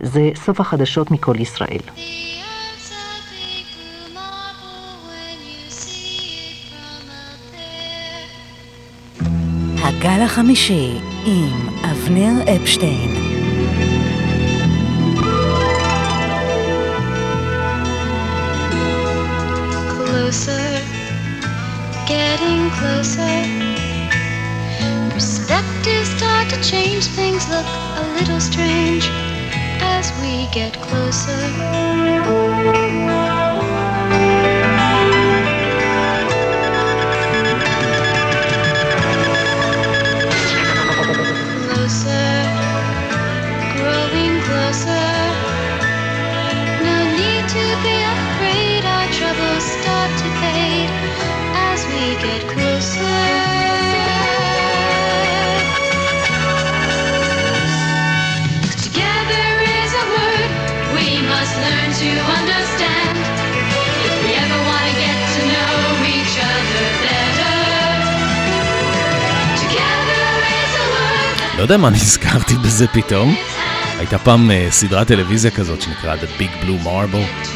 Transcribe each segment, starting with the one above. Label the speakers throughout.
Speaker 1: זה סוף החדשות מכל ישראל.
Speaker 2: הגל החמישי עם אבנר אפשטיין
Speaker 3: getting closer Perspectives start to change, things look a little strange. as we get closer.
Speaker 4: יודע מה נזכרתי בזה פתאום. הייתה פעם uh, סדרת טלוויזיה כזאת שנקראה The Big Blue Marble.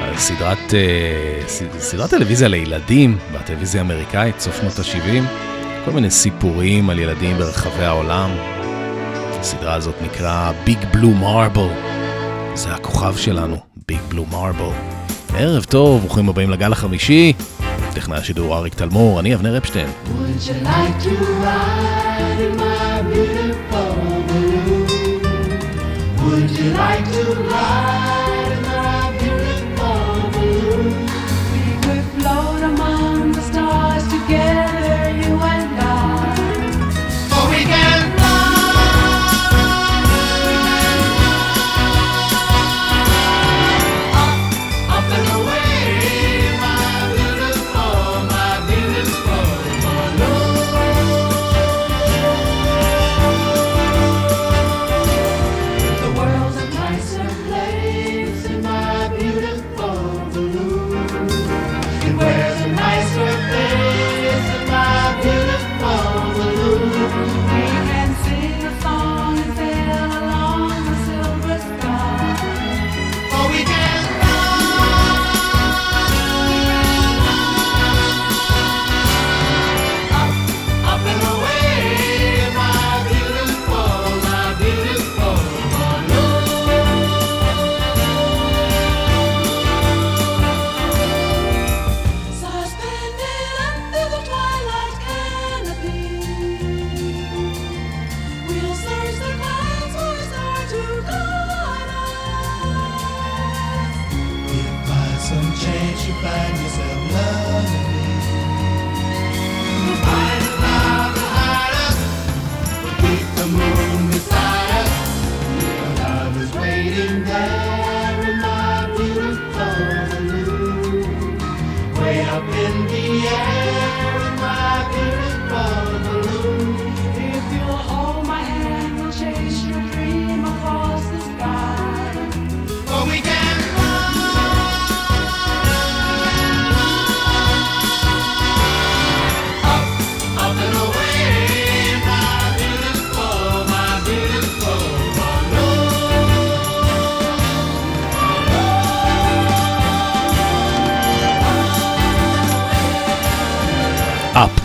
Speaker 3: אה,
Speaker 4: סדרת, אה, uh, סד, סדרת טלוויזיה לילדים בטלוויזיה האמריקאית, סוף שנות ה-70. כל מיני סיפורים על ילדים ברחבי העולם. הסדרה הזאת נקרא Big Blue Marble. זה הכוכב שלנו, Big Blue Marble. ערב טוב, ברוכים הבאים לגל החמישי. טכנאי השידור אריק תלמור, אני אבנר אפשטיין.
Speaker 5: Would you like to ride?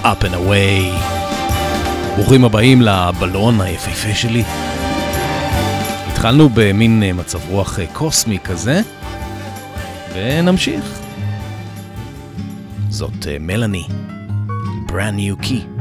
Speaker 5: up and away.
Speaker 4: ברוכים הבאים לבלון היפהפה שלי. התחלנו במין אה, מצב רוח אה, קוסמי כזה, ונמשיך. זאת אה, מלאני, brand new key.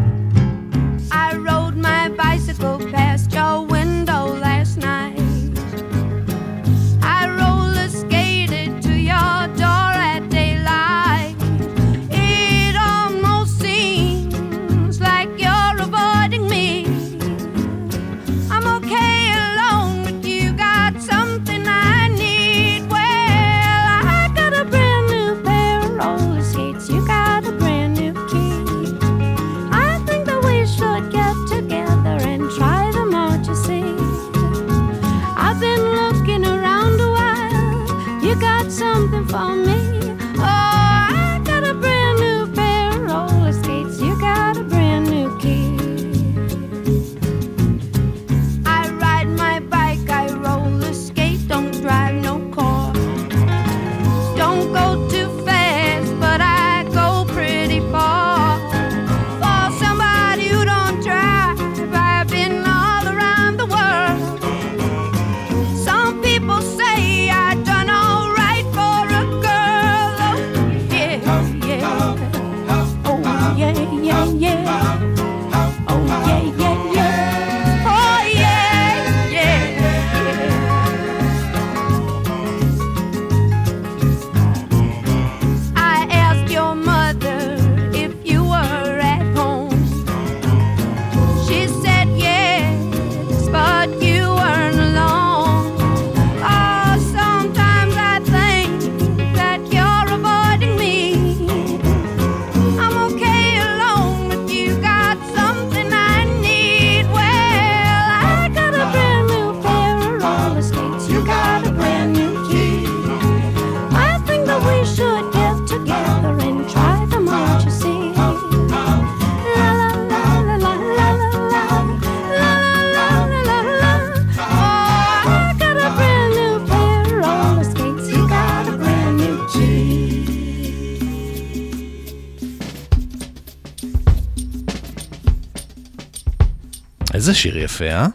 Speaker 4: אה?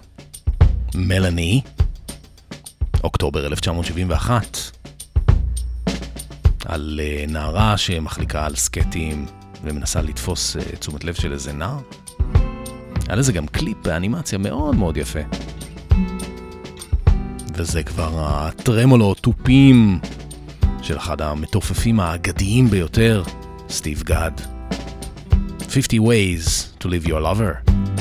Speaker 4: מלאני, אוקטובר 1971, על אה, נערה שמחליקה על סקטים ומנסה לתפוס אה, תשומת לב של איזה נער. היה לזה גם קליפ באנימציה מאוד מאוד יפה. וזה כבר הטרמולו תופים של אחד המתופפים האגדיים ביותר, סטיב גאד. 50 ways to live your lover.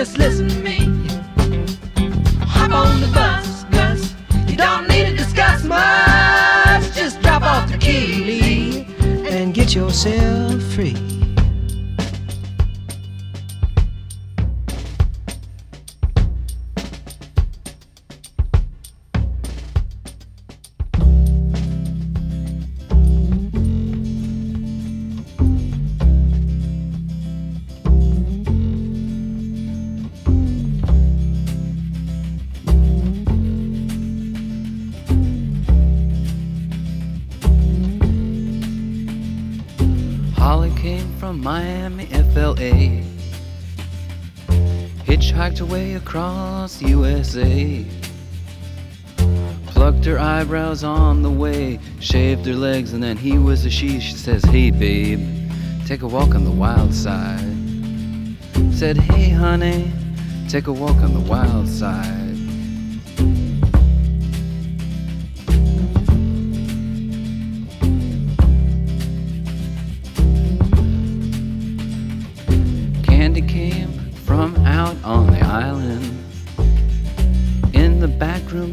Speaker 6: Just listen to me. Hop on the bus, Gus. You don't need to discuss much. Just drop off the key, and get yourself free.
Speaker 7: Eyebrows on the way, shaved her legs, and then he was a she. She says, Hey, babe, take a walk on the wild side. Said, Hey, honey, take a walk on the wild side.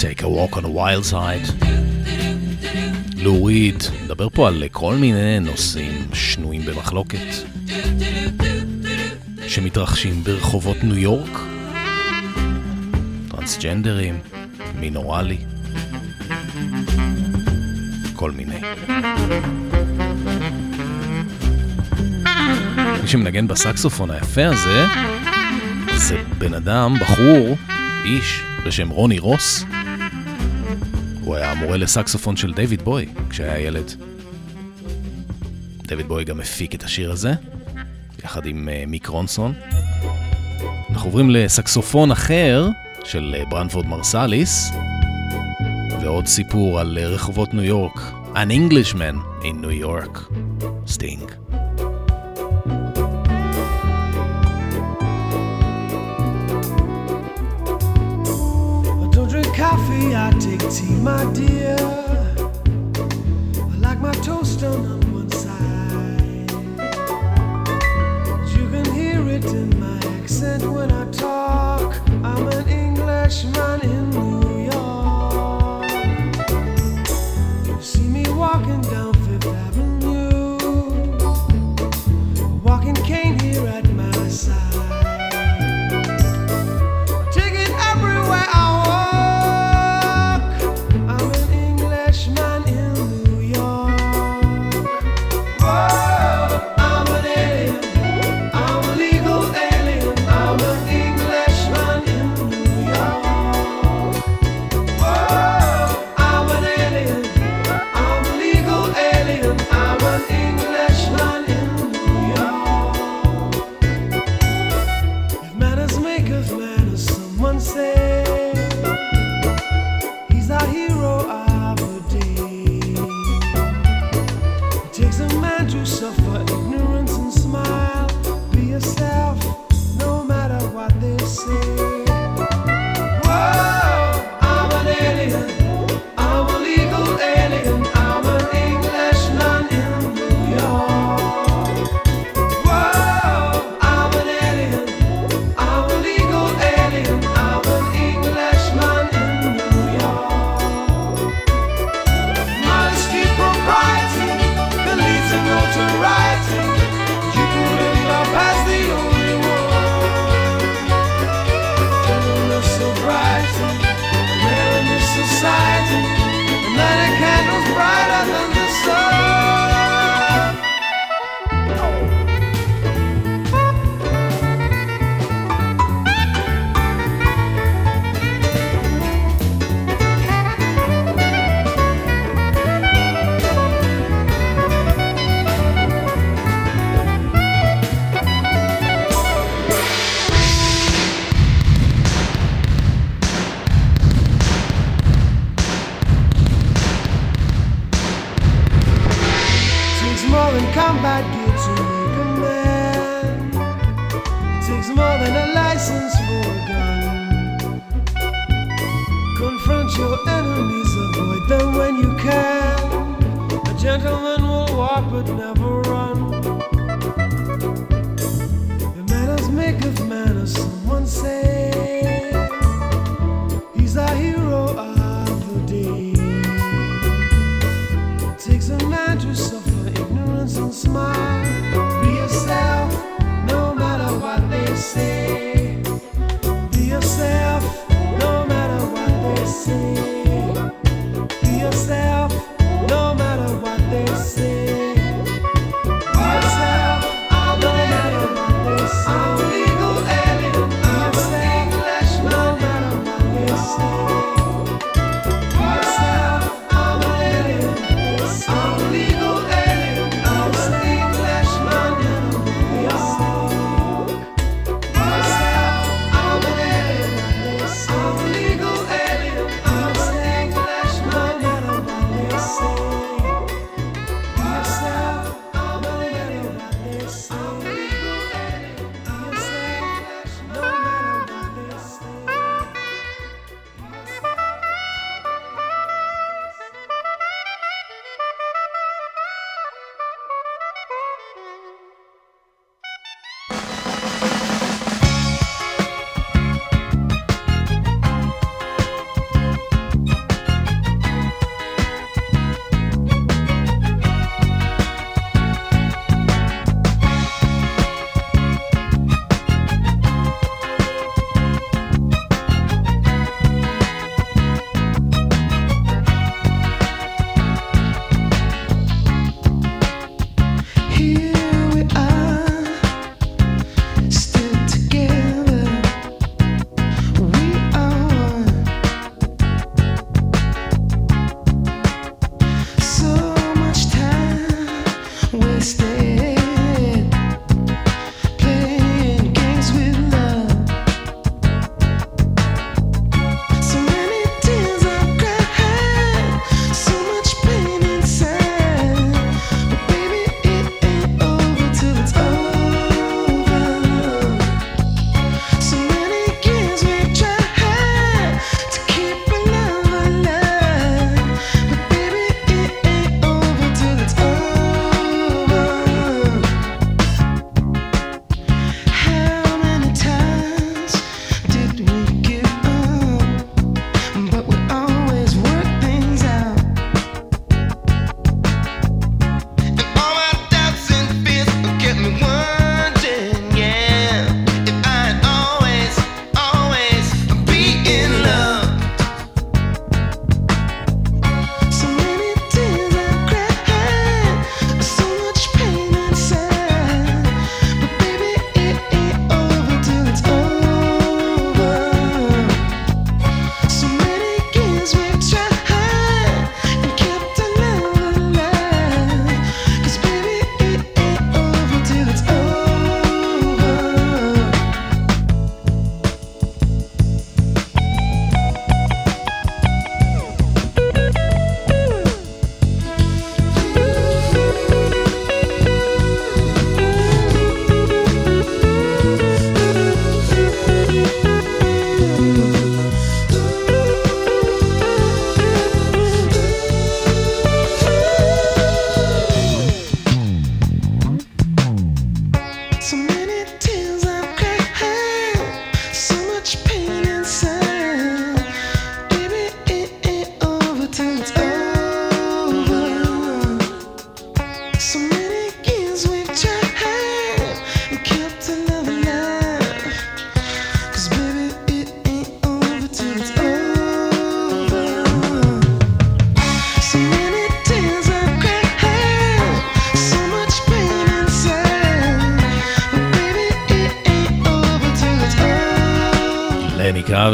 Speaker 7: Take a walk on the wild side.
Speaker 4: להוריד, נדבר פה על כל מיני נושאים שנויים במחלוקת שמתרחשים ברחובות ניו יורק. טרנסג'נדרים, מינורלי, כל מיני. מי שמנגן בסקסופון היפה הזה זה בן אדם, בחור, איש, בשם רוני רוס. המורה לסקסופון של דיוויד בואי כשהיה ילד. דיוויד בואי גם הפיק את השיר הזה, יחד עם אה, מיק רונסון. אנחנו עוברים לסקסופון אחר של אה, ברנפורד מרסליס, ועוד סיפור על אה, רחובות ניו יורק. An Englishman in New York. סטינג.
Speaker 8: Coffee, I take tea, my dear. I like my toast on one side. You can hear it in my accent when I talk. I'm an Englishman in New York. You see me walking down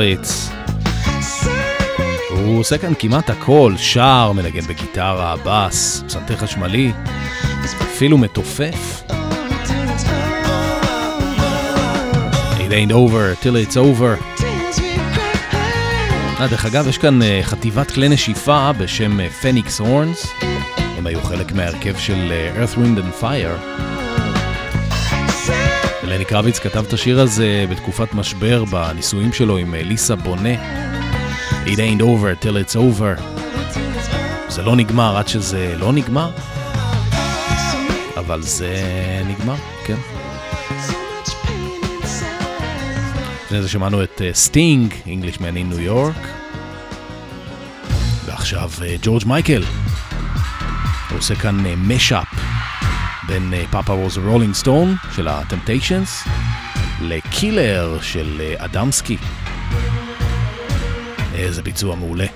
Speaker 4: פריץ. הוא עושה כאן כמעט הכל, שר, מנגן בגיטרה, בס, פסנתר חשמלי, אפילו מתופף. It ain't over till it's over. אה, דרך אגב, יש כאן אה, חטיבת כלי נשיפה בשם אה, פניקס הורנס.
Speaker 9: הם היו חלק מהרכב של Earth, Wind and Fire. ולני קרביץ כתב את השיר הזה בתקופת משבר בנישואים שלו עם אה, ליסה בונה. It ain't over till it's over. זה לא נגמר עד שזה לא נגמר, אבל זה נגמר, כן. לפני זה שמענו את סטינג, Englishman in New York. ועכשיו אה, ג'ורג' מייקל. הוא עושה כאן mashup בין פאפה רוזה רולינג סטון של הטמפטיישנס לקילר של אה, אדמסקי. איזה ביצוע מעולה.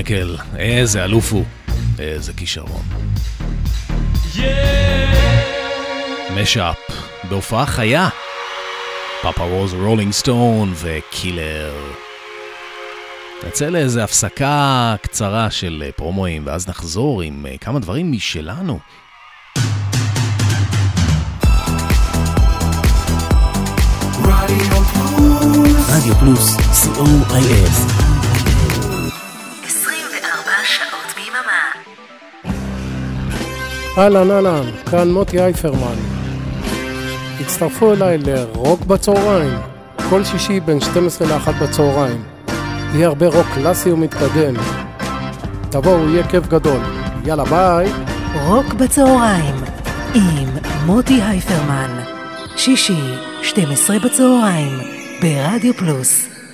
Speaker 9: מייקל, איזה אלוף הוא, איזה כישרון. mashup, בהופעה חיה. Papa Was a Rollin' Stone ו Killer. נצא לאיזה הפסקה קצרה של אה, פרומואים, ואז נחזור עם אה, כמה דברים משלנו.
Speaker 1: רדיו פלוס, co.il
Speaker 10: אהלן אהלן, כאן מוטי הייפרמן. הצטרפו אליי לרוק בצהריים, כל שישי בין 12 ל-1 בצהריים. יהיה הרבה רוק קלאסי ומתקדם. תבואו, יהיה כיף גדול. יאללה, ביי.
Speaker 1: רוק בצהריים עם מוטי הייפרמן. שישי, 12 בצהריים, ברדיו פלוס.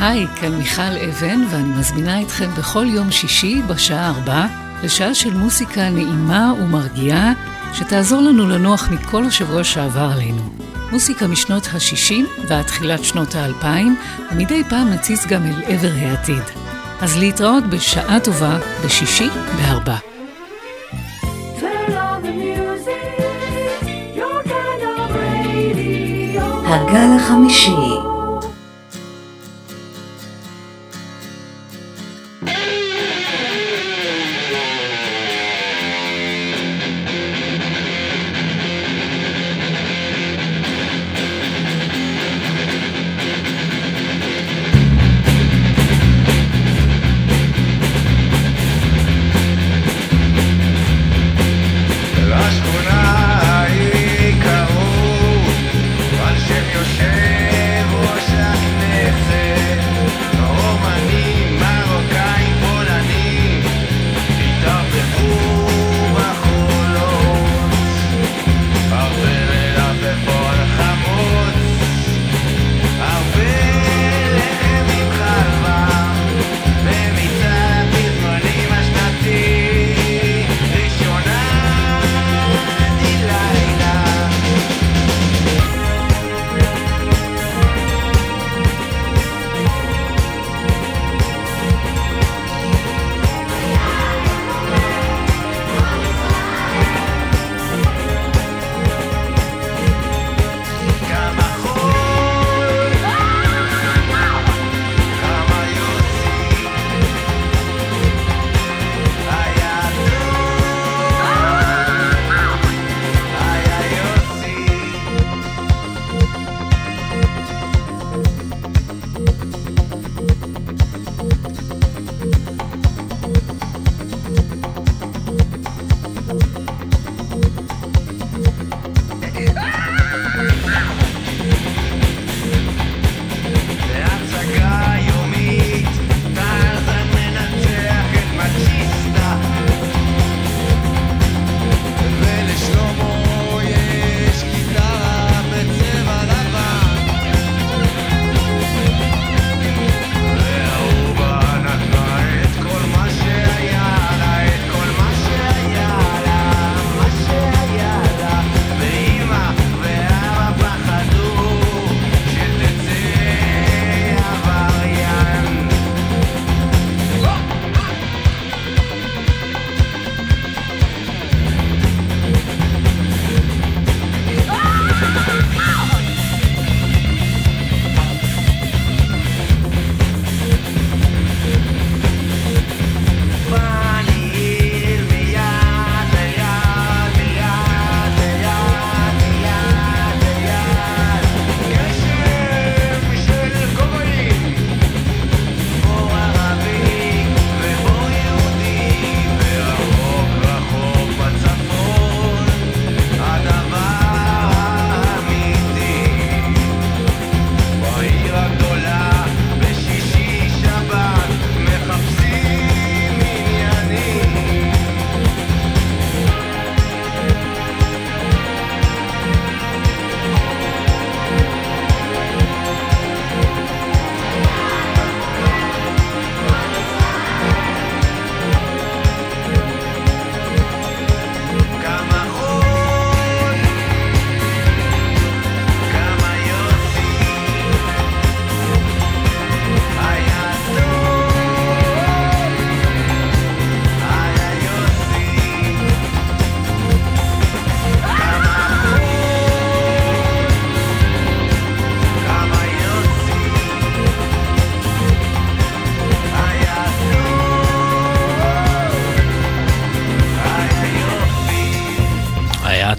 Speaker 11: היי, כאן מיכל אבן, ואני מזמינה אתכם בכל יום שישי בשעה ארבע לשעה של מוסיקה נעימה ומרגיעה, שתעזור לנו לנוח מכל השבוע שעבר עלינו. מוסיקה משנות ה-60 ועד תחילת שנות ה-2000, ומדי פעם נציץ גם אל עבר העתיד. אז להתראות בשעה טובה בשישי בארבע.
Speaker 1: הגל החמישי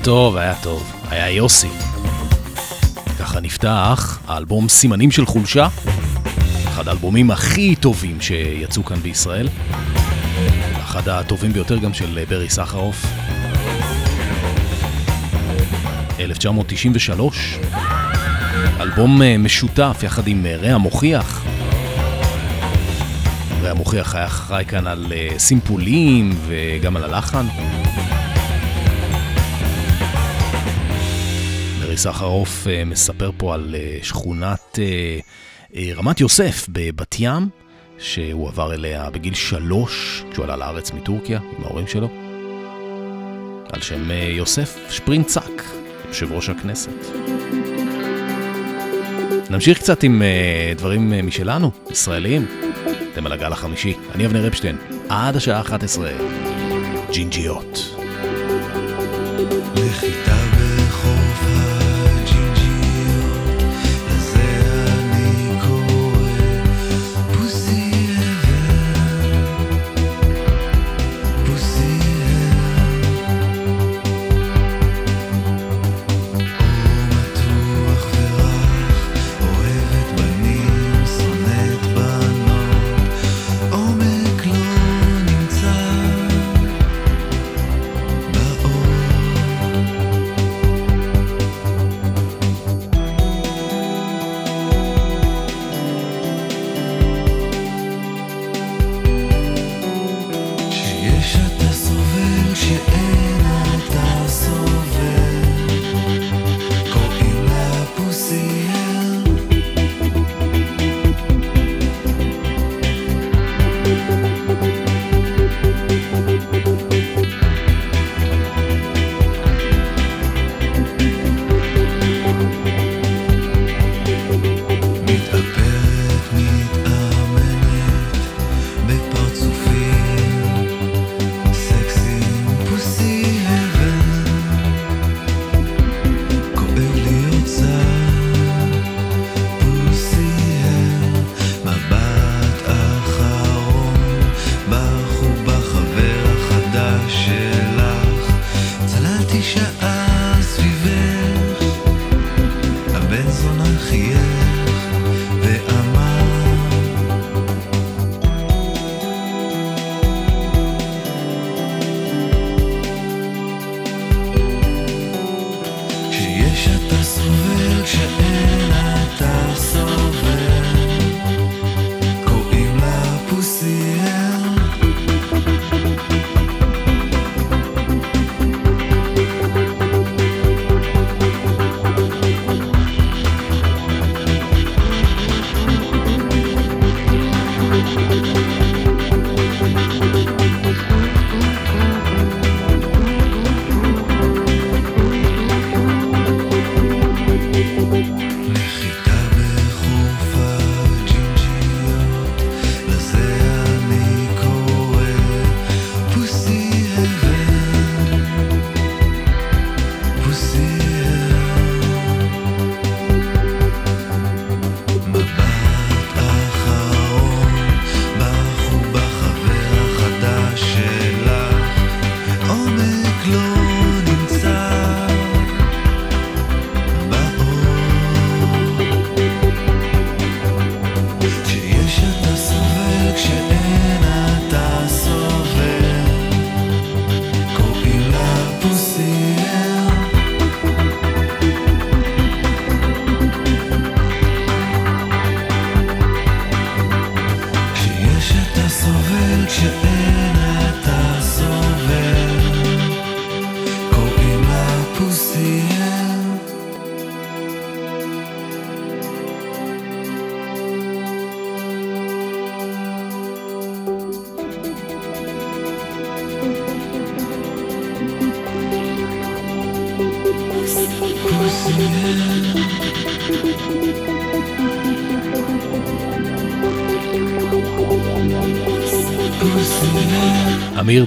Speaker 4: טוב, היה טוב. היה יוסי. ככה נפתח האלבום סימנים של חולשה, אחד האלבומים הכי טובים שיצאו כאן בישראל. אחד הטובים ביותר גם של ברי סחרוף. 1993, אלבום אה, משותף יחד עם אה, רע מוכיח. רע מוכיח היה אחראי כאן על אה, סימפולים וגם על הלחן. ברי סחרוף מספר פה על שכונת רמת יוסף בבת ים, שהוא עבר אליה בגיל שלוש, כשהוא עלה לארץ מטורקיה עם ההורים שלו, על שם יוסף שפרינצק, יושב ראש הכנסת. נמשיך קצת עם דברים משלנו, ישראלים. אתם על הגל החמישי, אני אבנר אפשטיין, עד השעה 11, ג'ינג'יות.
Speaker 12: נחיתה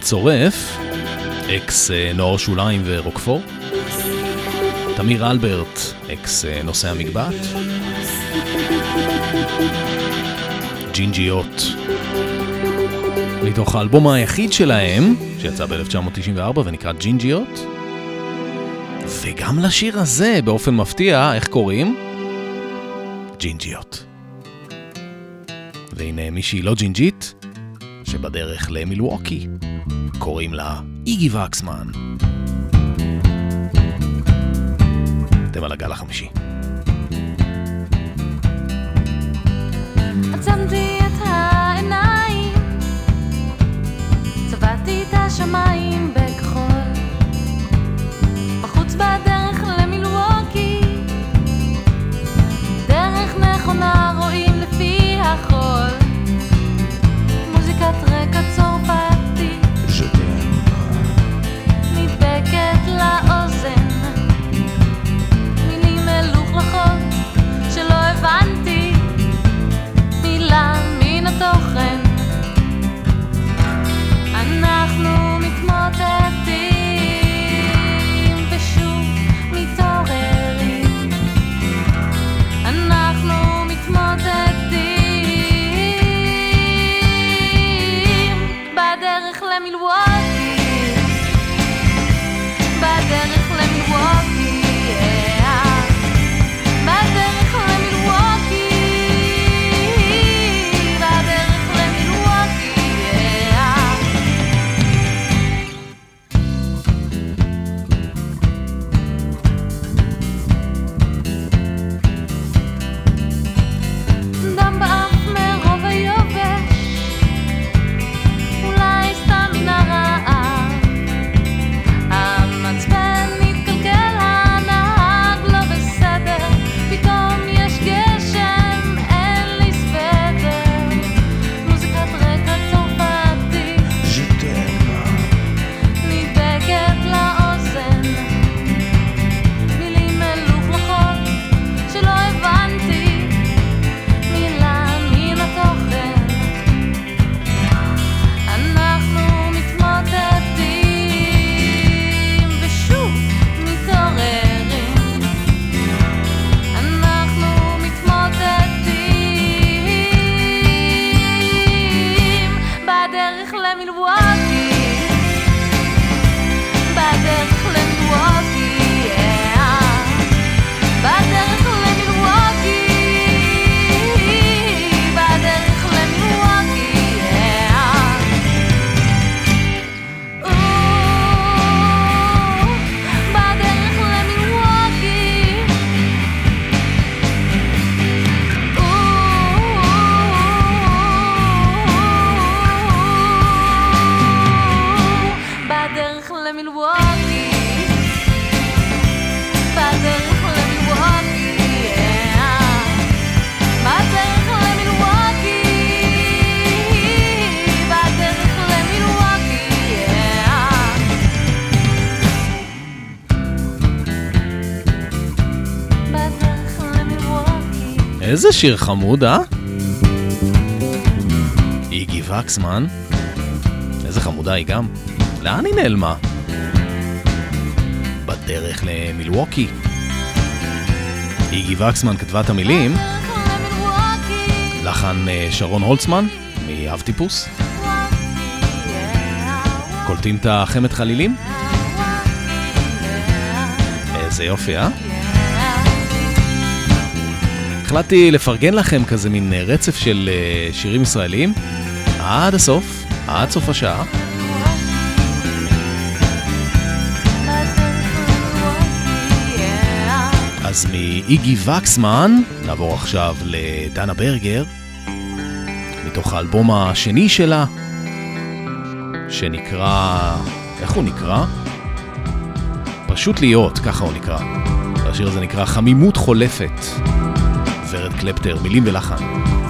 Speaker 4: צורף, אקס אה, נוער שוליים ורוקפור. תמיר אלברט, אקס אה, נושא המגבעת. ג'ינג'יות. מתוך האלבום היחיד שלהם, שיצא ב-1994 ונקרא ג'ינג'יות. וגם לשיר הזה, באופן מפתיע, איך קוראים? ג'ינג'יות. והנה מישהי לא ג'ינג'ית, שבדרך למילווקי. קוראים לה איגי וקסמן. אתם על הגל החמישי.
Speaker 13: עצמתי את העיניים, צבעתי את השמיים בכחול. בחוץ בדרך למילווקי, דרך נכונה רואים לפי החול. מוזיקת רקע צרפתי, נדבקת לאוזן. מילים מלוכלכות שלא הבנתי מילה מן התוכן. אנחנו מתמוטטים
Speaker 4: איזה שיר חמוד, אה? איגי וקסמן. איזה חמודה היא גם. לאן היא נעלמה? בדרך למילווקי. איגי וקסמן כתבה את המילים, לחן אה, שרון הולצמן, מאב טיפוס. קולטים את החמד חלילים? איזה יופי, אה? החלטתי לפרגן לכם כזה מין אה, רצף של אה, שירים ישראלים עד הסוף, עד סוף השעה. אז מאיגי וקסמן נעבור עכשיו לדנה ברגר, מתוך האלבום השני שלה, שנקרא... איך הוא נקרא? פשוט להיות, ככה הוא נקרא. השיר הזה נקרא חמימות חולפת. ורד קלפטר, מילים ולחן.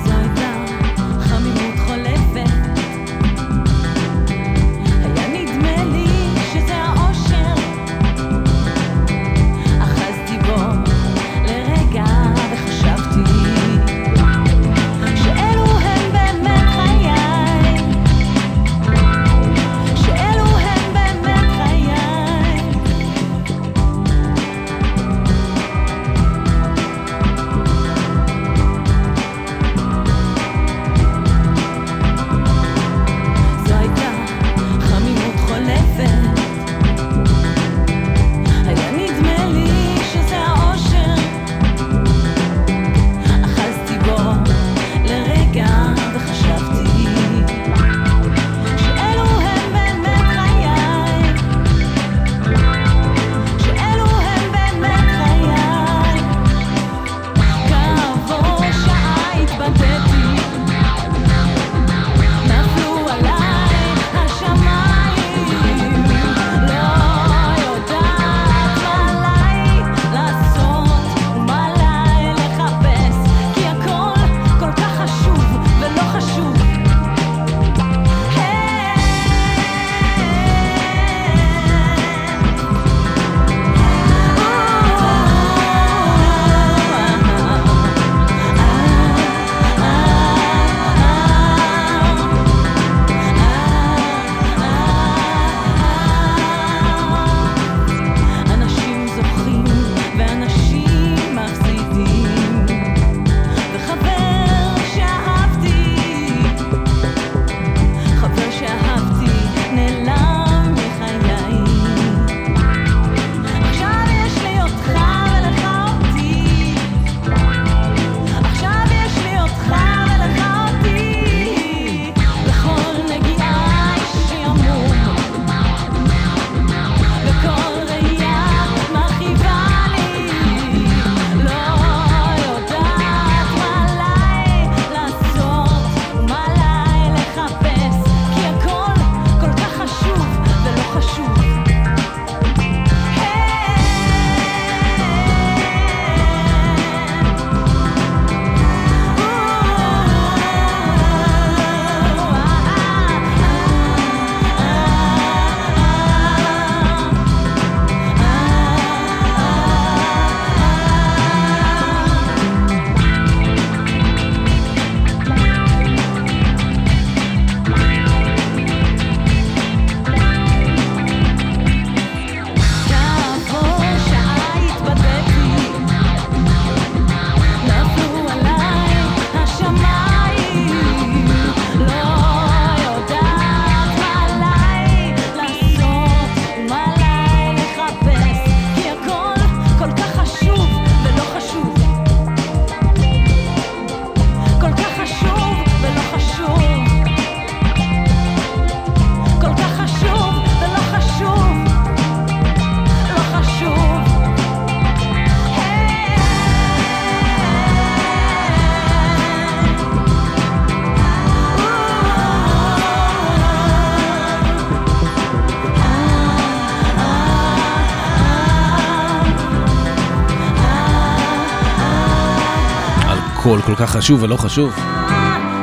Speaker 4: הכל כל כך חשוב ולא חשוב.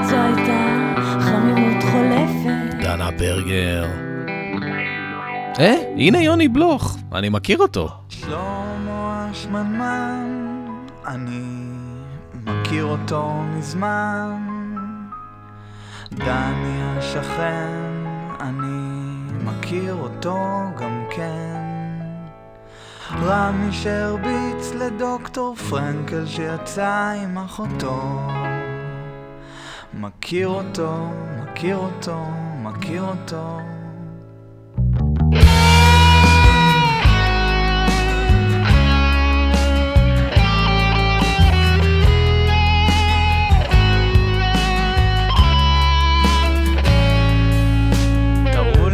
Speaker 13: זו הייתה חמימות חולפת.
Speaker 4: דנה ברגר. אה, הנה יוני בלוך, אני מכיר אותו.
Speaker 14: שלמה השמנמן, אני מכיר אותו מזמן. דני השכן, אני מכיר אותו גם כן. רמי שהרביץ לדוקטור פרנקל שיצא עם אחותו. מכיר אותו, מכיר אותו, מכיר אותו. תראו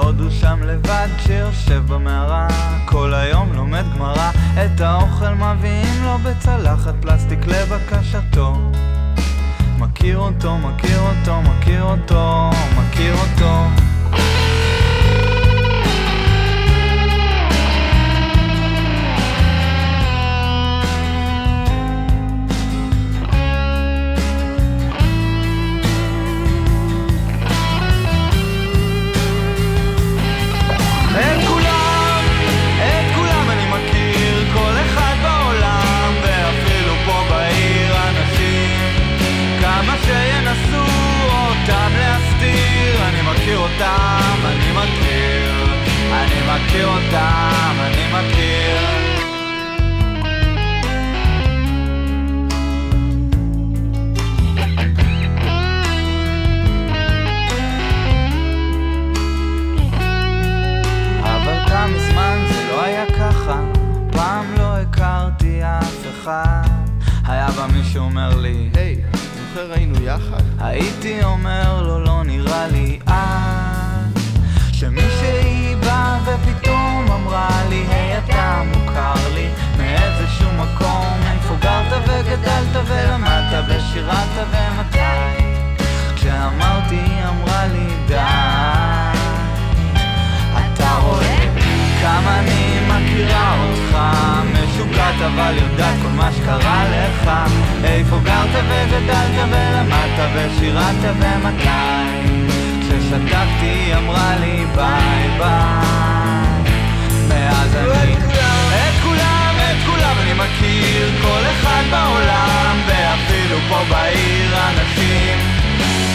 Speaker 14: אחד בהודו שם לבד שיושב במערה. כל היום לומד גמרא את האוכל מביאים לו בצלחת פלסטיק לבקשתו. מכיר אותו, מכיר אותו, מכיר אותו, מכיר אותו מכיר אותם, אני מכיר. אבל זה לא היה ככה, פעם לא הכרתי אף אחד. היה בא מישהו אומר לי, היי, זוכר היינו יחד? הייתי אומר לו, לא נראה לי. שמישהי באה ופתאום אמרה לי, היי, אתה מוכר לי מאיזשהו מקום, איפה גרת וגדלת ולמדת ושירת ומתי? כשאמרתי, אמרה לי, די. אתה רואה כמה אני מכירה אותך משוגעת אבל יודעת כל מה שקרה לך איפה גרת וגדלת ולמדת ושירת ומתי כששתקתי היא אמרה לי ביי ביי. מאז אני את כולם, את כולם אני מכיר. כל אחד בעולם ואפילו פה בעיר אנשים.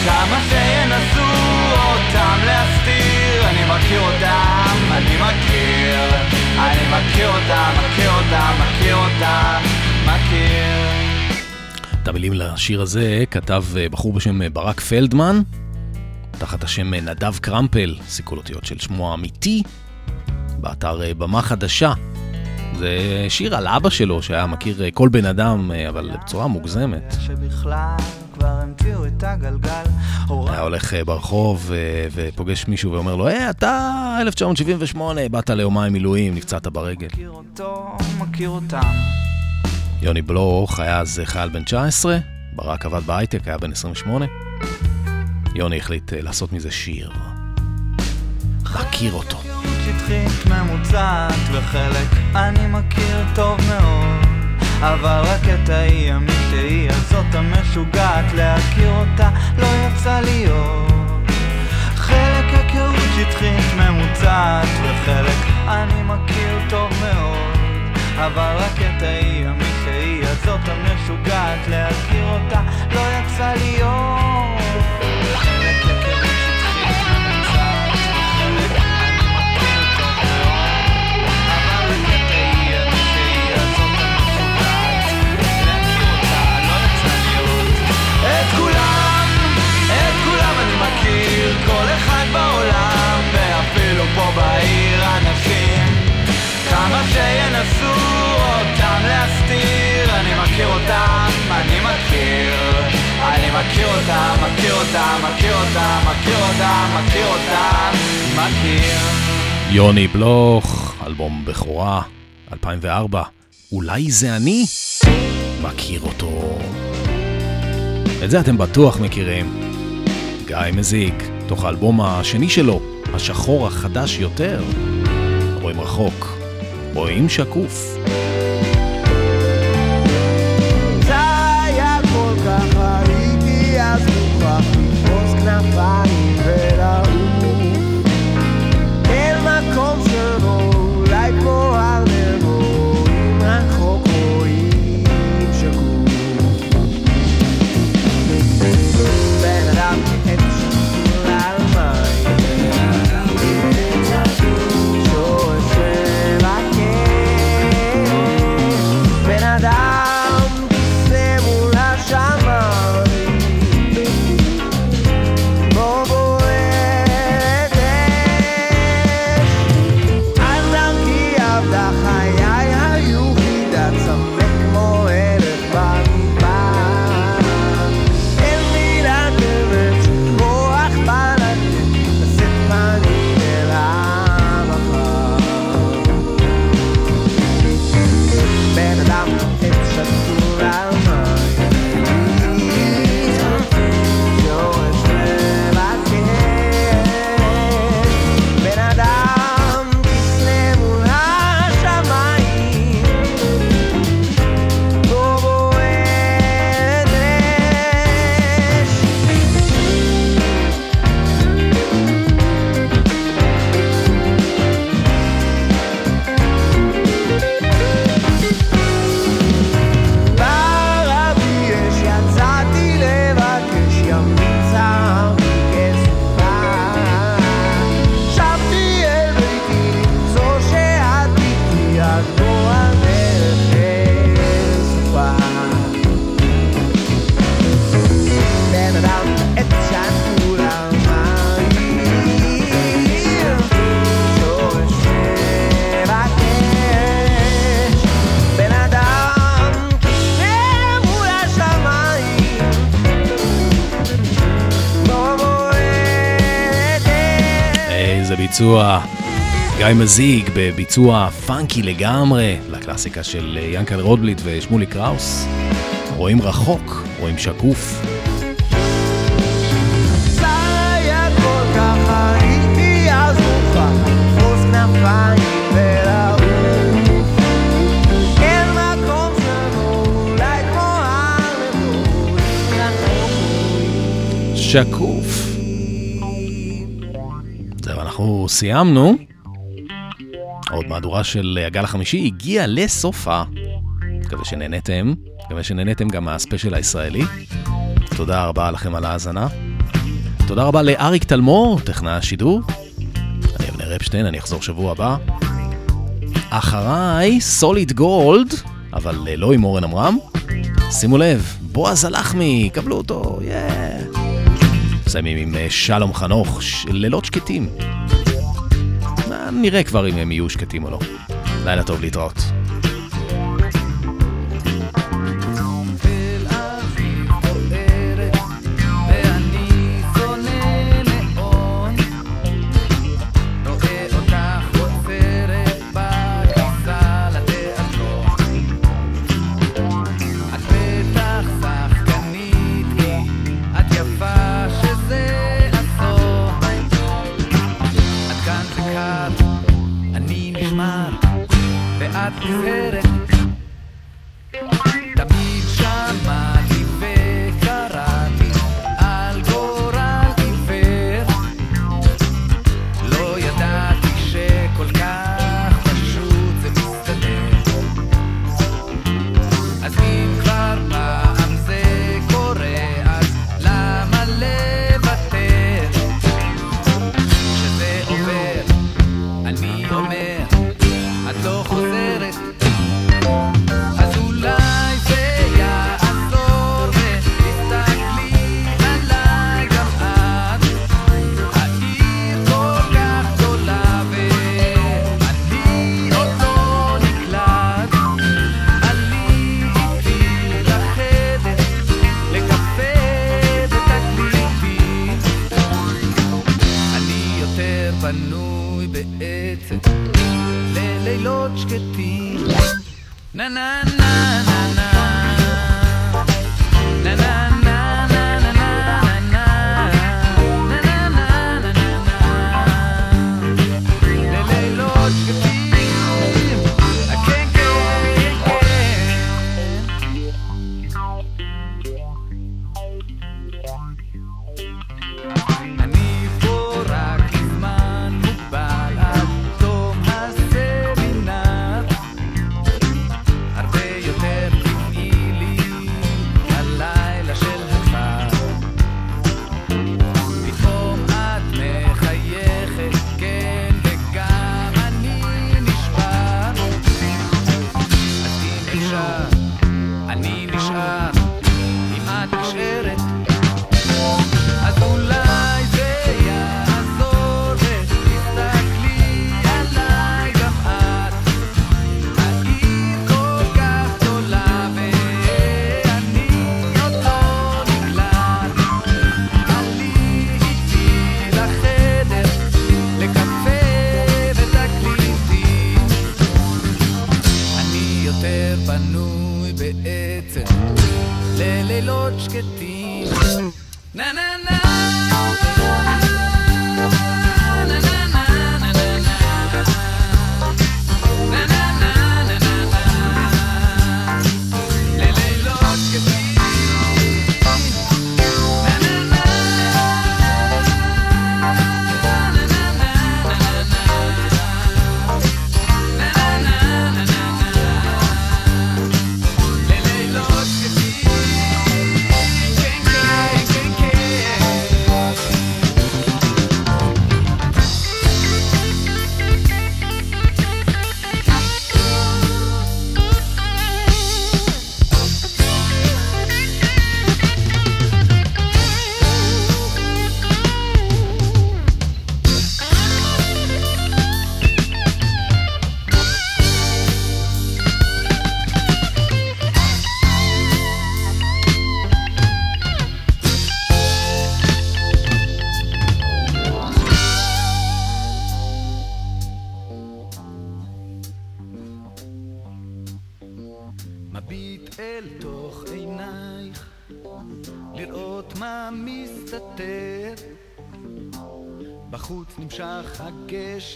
Speaker 14: כמה שינסו אותם להסתיר אני מכיר אותם, אני מכיר. אני מכיר אותם, מכיר אותם, מכיר אותם, מכיר.
Speaker 4: את המילים לשיר הזה כתב אה, בחור בשם אה, ברק פלדמן, תחת השם נדב קרמפל, סיכול אותיות של שמו האמיתי, באתר אה, במה חדשה. זה שיר על אבא שלו, שהיה מכיר אה, כל בן אדם, אה, אבל בצורה מוגזמת. היה הולך ברחוב ופוגש מישהו ואומר לו, היי, אתה 1978, באת ליומיים מילואים, נפצעת ברגל.
Speaker 14: מכיר אותו, מכיר אותם
Speaker 4: יוני בלוך היה אז חייל בן 19, ברק עבד בהייטק, היה בן 28. יוני החליט אה, לעשות מזה שיר. מכיר אותו.
Speaker 14: שטחית ממוצעת וחלק אני מכיר טוב מאוד אבל רק את ההיא המישהי הזאת המשוגעת להכיר אותה לא יצא להיות חלק היכרות שטחית ממוצעת וחלק אני מכיר טוב מאוד אבל רק את ההיא המישהי הזאת המשוגעת להכיר אותה לא יצא להיות חלק מכיר אותם, מכיר אותם, מכיר אותם, מכיר אותם, מכיר אותם, מכיר.
Speaker 4: יוני בלוך, אלבום בכורה, 2004, אולי זה אני? מכיר אותו. את זה אתם בטוח מכירים. גיא מזיק, תוך האלבום השני שלו, השחור החדש יותר. רואים רחוק, רואים שקוף.
Speaker 14: fire.
Speaker 15: ביצוע גיא מזיג בביצוע פאנקי לגמרי, לקלאסיקה של אה, ינקל רודבליט ושמולי קראוס. רואים רחוק, רואים שקוף. שקוף. סיימנו. עוד מהדורה של הגל החמישי הגיעה לסופה. מקווה שנהנתם, מקווה שנהנתם גם מהספיישל הישראלי. תודה רבה לכם על ההאזנה. תודה רבה לאריק תלמור, טכנאי השידור. אני אבנר רפשטיין, אני אחזור שבוע הבא. אחריי, סוליד גולד, אבל אה, לא עם אורן עמרם. שימו לב, בועז הלחמי, קבלו אותו, יאה. Yeah. מסיימים עם אה, שלום חנוך, לילות שקטים. נראה כבר אם הם יהיו שקטים או לא. לילה טוב להתראות.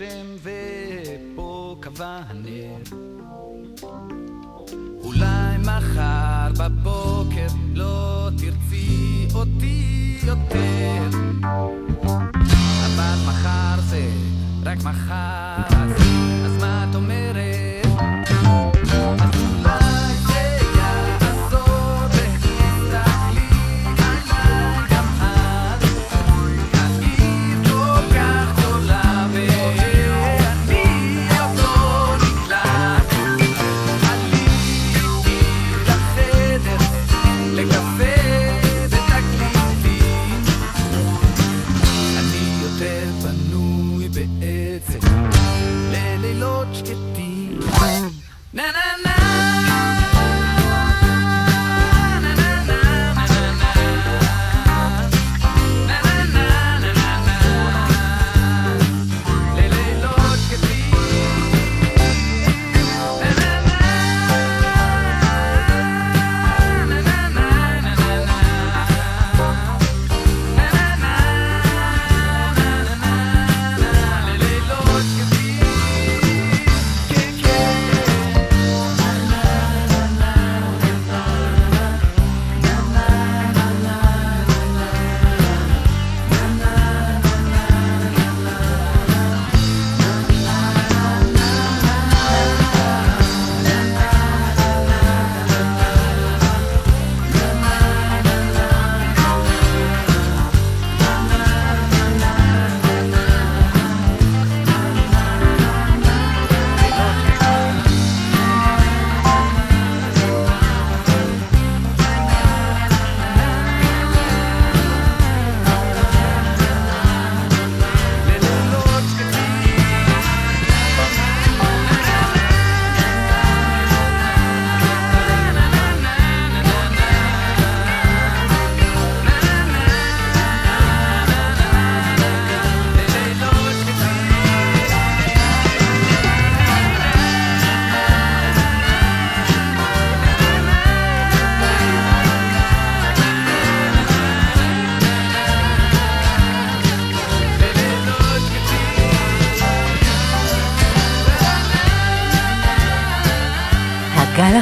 Speaker 15: הגשם ופה קבע הנר. אולי מחר בבוקר לא תרצי אותי יותר. אבל מחר זה רק מחר,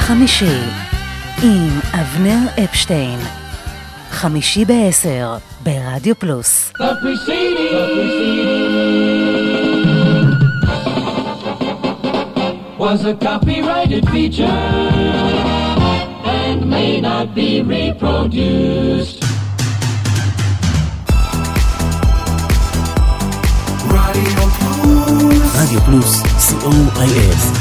Speaker 1: הגל החמישי עם אבנר אפשטיין. חמישי בעשר ברדיו פלוס.
Speaker 9: The preceding, the preceding was a copyrighted feature and may not be reproduced.
Speaker 16: רדיו פלוס, co.il